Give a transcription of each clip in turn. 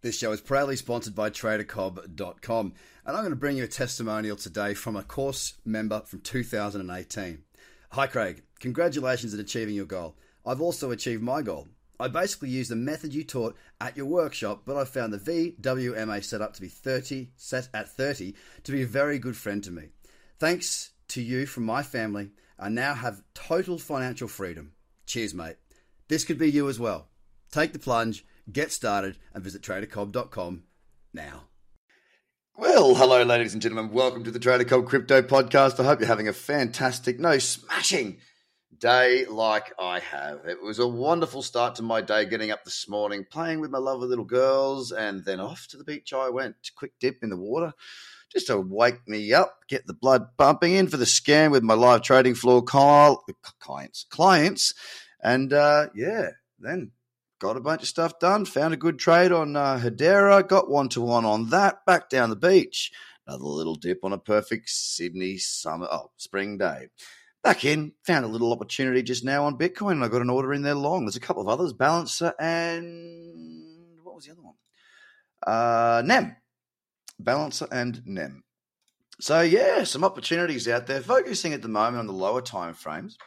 This show is proudly sponsored by TraderCobb.com, and I'm going to bring you a testimonial today from a course member from 2018. Hi, Craig. Congratulations on achieving your goal. I've also achieved my goal. I basically used the method you taught at your workshop, but I found the VWMA setup to be 30 set at 30 to be a very good friend to me. Thanks to you from my family, I now have total financial freedom. Cheers, mate. This could be you as well. Take the plunge Get started and visit tradercobb.com now. Well, hello, ladies and gentlemen. Welcome to the Trader Cobb Crypto Podcast. I hope you're having a fantastic, no, smashing day like I have. It was a wonderful start to my day getting up this morning, playing with my lovely little girls, and then off to the beach I went. Quick dip in the water just to wake me up, get the blood pumping in for the scan with my live trading floor Kyle, clients, clients, and uh, yeah, then got a bunch of stuff done. Found a good trade on uh, Hedera. Got one to one on that. Back down the beach. Another little dip on a perfect Sydney summer, oh, spring day. Back in, found a little opportunity just now on Bitcoin, and I got an order in there long. There's a couple of others, Balancer and what was the other one? Uh, Nem, Balancer and Nem. So yeah, some opportunities out there. Focusing at the moment on the lower time frames.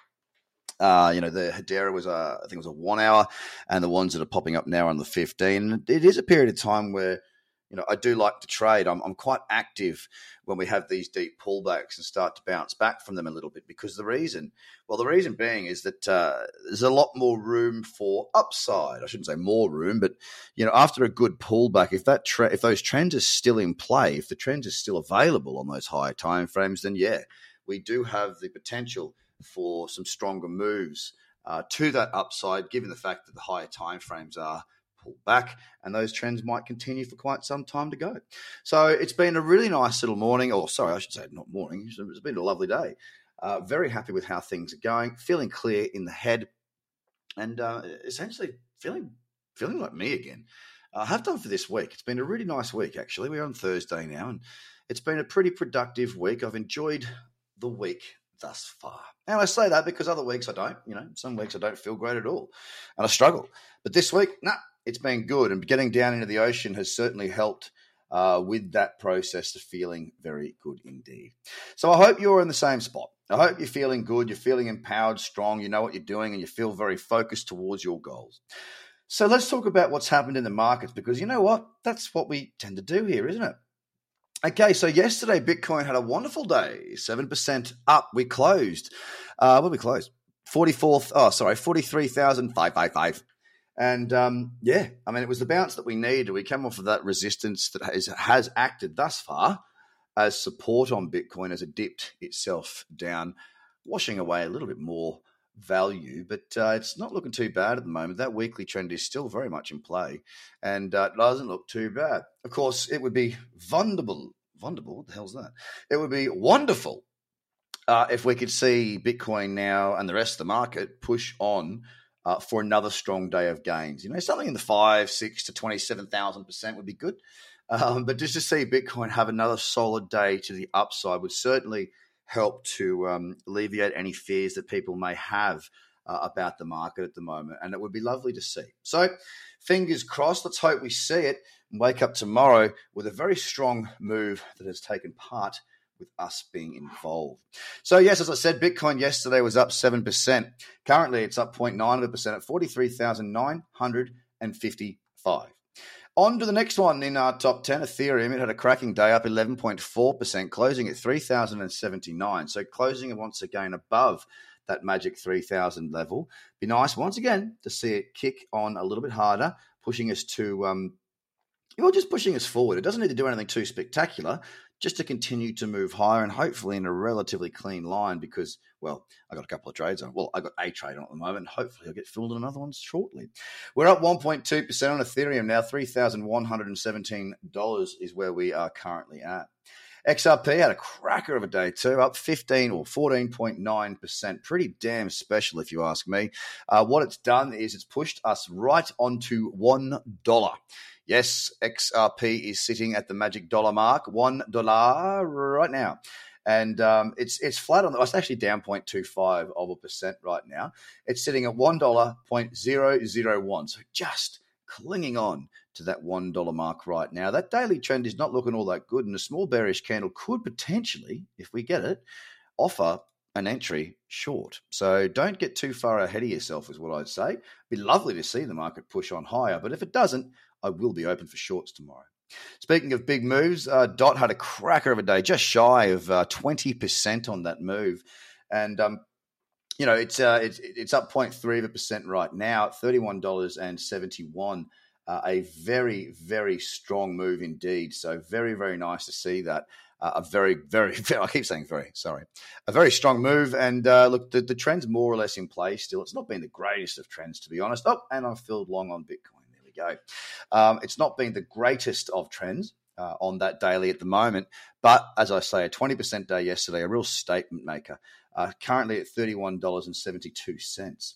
Uh, you know, the Hedera was a, I think it was a one hour, and the ones that are popping up now on the 15. It is a period of time where, you know, I do like to trade. I'm, I'm quite active when we have these deep pullbacks and start to bounce back from them a little bit because the reason, well, the reason being is that uh, there's a lot more room for upside. I shouldn't say more room, but you know, after a good pullback, if that tre- if those trends are still in play, if the trends are still available on those higher time frames, then yeah, we do have the potential for some stronger moves uh, to that upside, given the fact that the higher timeframes are pulled back and those trends might continue for quite some time to go. So it's been a really nice little morning, or sorry, I should say not morning, it's been a lovely day. Uh, very happy with how things are going, feeling clear in the head, and uh, essentially feeling feeling like me again. I have done for this week. It's been a really nice week, actually. We're on Thursday now, and it's been a pretty productive week. I've enjoyed the week thus far. And I say that because other weeks I don't. You know, some weeks I don't feel great at all, and I struggle. But this week, nah, it's been good. And getting down into the ocean has certainly helped uh, with that process of feeling very good indeed. So I hope you're in the same spot. I hope you're feeling good. You're feeling empowered, strong. You know what you're doing, and you feel very focused towards your goals. So let's talk about what's happened in the markets because you know what? That's what we tend to do here, isn't it? Okay, so yesterday Bitcoin had a wonderful day, seven percent up. We closed. Uh, we closed? Forty fourth. Oh, sorry, forty three thousand five five five. And um, yeah, I mean, it was the bounce that we needed. We came off of that resistance that has, has acted thus far as support on Bitcoin as it dipped itself down, washing away a little bit more value, but uh, it's not looking too bad at the moment. That weekly trend is still very much in play and uh, doesn't look too bad. Of course, it would be wonderful. Wonderful? What the hell's that? It would be wonderful uh, if we could see Bitcoin now and the rest of the market push on uh, for another strong day of gains. You know, something in the five, six to twenty-seven thousand percent would be good. Um, but just to see Bitcoin have another solid day to the upside would certainly help to um, alleviate any fears that people may have uh, about the market at the moment. And it would be lovely to see. So, fingers crossed. Let's hope we see it and wake up tomorrow with a very strong move that has taken part with us being involved. So, yes, as I said, Bitcoin yesterday was up 7%. Currently, it's up 0.9% at 43,955. On to the next one in our top 10, Ethereum. It had a cracking day up 11.4%, closing at 3,079. So closing once again above that magic 3,000 level. Be nice once again to see it kick on a little bit harder, pushing us to, um, well, just pushing us forward. It doesn't need to do anything too spectacular just to continue to move higher and hopefully in a relatively clean line because, well, I got a couple of trades on. Well, I got a trade on at the moment. Hopefully, I'll get filled in another one shortly. We're up 1.2% on Ethereum now. $3,117 is where we are currently at. XRP had a cracker of a day too, up 15 or 14.9%. Pretty damn special, if you ask me. Uh, what it's done is it's pushed us right onto $1. Yes, XRP is sitting at the magic dollar mark, one dollar right now, and um, it's it's flat on. The, it's actually down 0.25 of a percent right now. It's sitting at one dollar point zero zero one. So just clinging on to that $1 mark right now. That daily trend is not looking all that good, and a small bearish candle could potentially, if we get it, offer an entry short. So don't get too far ahead of yourself, is what I'd say. It'd be lovely to see the market push on higher, but if it doesn't, I will be open for shorts tomorrow. Speaking of big moves, uh, Dot had a cracker of a day, just shy of uh, 20% on that move. And, um, you know, it's, uh, it's, it's up 0.3 of a percent right now at thirty one dollars and seventy one. Uh, a very, very strong move indeed. So very, very nice to see that. Uh, a very, very, very, I keep saying very, sorry, a very strong move. And uh, look, the, the trend's more or less in place still. It's not been the greatest of trends, to be honest. Oh, and I've filled long on Bitcoin. We go. Um, it's not been the greatest of trends. Uh, on that daily at the moment. But as I say, a 20% day yesterday, a real statement maker, uh, currently at $31.72.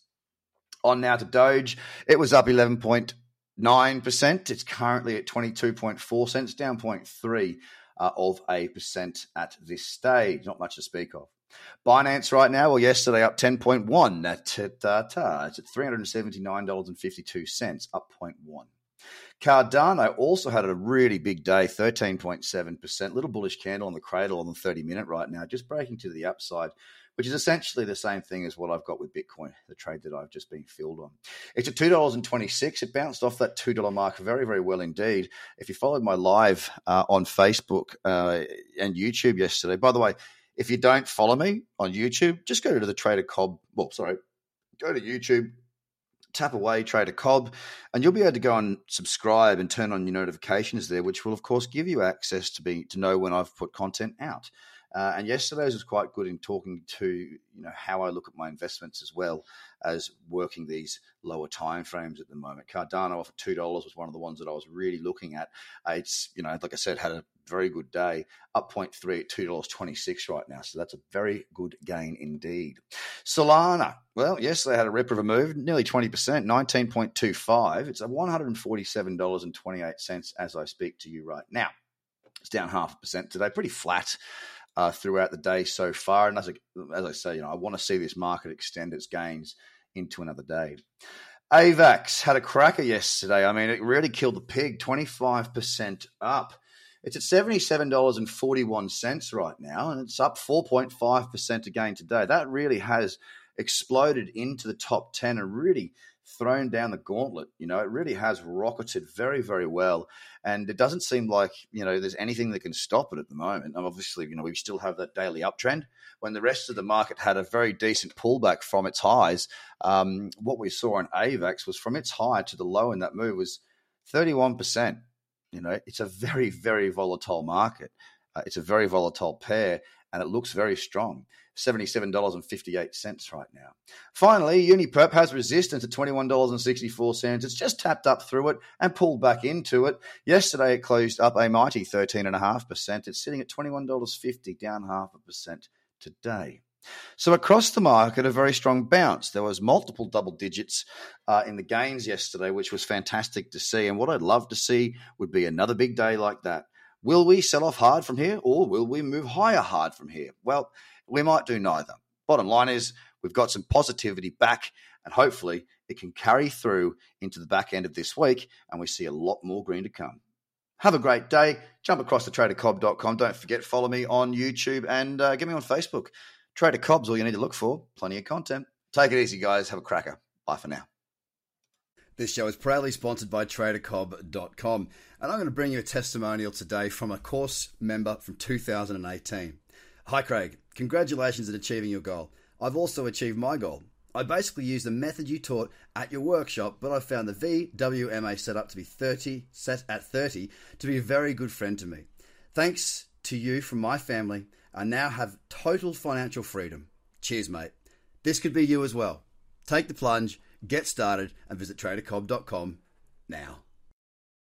On now to Doge, it was up 11.9%. It's currently at 22.4 cents, down 0.3 uh, of a percent at this stage. Not much to speak of. Binance right now, well, yesterday up 10.1. That's at, uh, it's at $379.52, up 0.1. Cardano also had a really big day, 13.7%. Little bullish candle on the cradle on the 30 minute right now, just breaking to the upside which is essentially the same thing as what I've got with Bitcoin, the trade that I've just been filled on. It's at $2.26. It bounced off that $2 mark very, very well indeed. If you followed my live uh, on Facebook uh, and YouTube yesterday, by the way, if you don't follow me on YouTube, just go to the Trader Cobb. Well, sorry, go to YouTube, tap away Trader Cobb, and you'll be able to go and subscribe and turn on your notifications there, which will of course give you access to be to know when I've put content out. Uh, and yesterday's was quite good in talking to you know how I look at my investments as well as working these lower time frames at the moment. Cardano off at two dollars was one of the ones that I was really looking at. It's you know like I said had a very good day, up 0.3 at two dollars twenty six right now. So that's a very good gain indeed. Solana, well, yes, they had a ripper of a move, nearly twenty percent, nineteen point two five. It's at one hundred and forty seven dollars and twenty eight cents as I speak to you right now. It's down half a percent today, pretty flat uh, throughout the day so far. And as, as I say, you know, I want to see this market extend its gains into another day. AVAX had a cracker yesterday. I mean, it really killed the pig, 25% up. It's at $77.41 right now, and it's up 4.5% again today. That really has exploded into the top 10 and really thrown down the gauntlet. You know, it really has rocketed very, very well. And it doesn't seem like, you know, there's anything that can stop it at the moment. And obviously, you know, we still have that daily uptrend. When the rest of the market had a very decent pullback from its highs, um, what we saw in AVAX was from its high to the low in that move was 31%. You know, it's a very, very volatile market. Uh, it's a very volatile pair, and it looks very strong. $77.58 right now. Finally, Uniperp has resistance at $21.64. It's just tapped up through it and pulled back into it. Yesterday, it closed up a mighty 13.5%. It's sitting at $21.50, down half a percent today. So across the market, a very strong bounce. There was multiple double digits uh, in the gains yesterday, which was fantastic to see. And what I'd love to see would be another big day like that. Will we sell off hard from here, or will we move higher hard from here? Well, we might do neither. Bottom line is, we've got some positivity back, and hopefully it can carry through into the back end of this week, and we see a lot more green to come. Have a great day. Jump across to tradercobb.com. Don't forget, follow me on YouTube and uh, get me on Facebook. Trader Cobb's all you need to look for. Plenty of content. Take it easy, guys. Have a cracker. Bye for now. This show is proudly sponsored by TraderCobb.com, and I'm going to bring you a testimonial today from a course member from 2018. Hi, Craig. Congratulations on achieving your goal. I've also achieved my goal. I basically used the method you taught at your workshop, but I found the VWMA setup to be 30 set at 30 to be a very good friend to me. Thanks to you from my family, I now have total financial freedom. Cheers, mate. This could be you as well. Take the plunge, get started, and visit tradercobb.com now.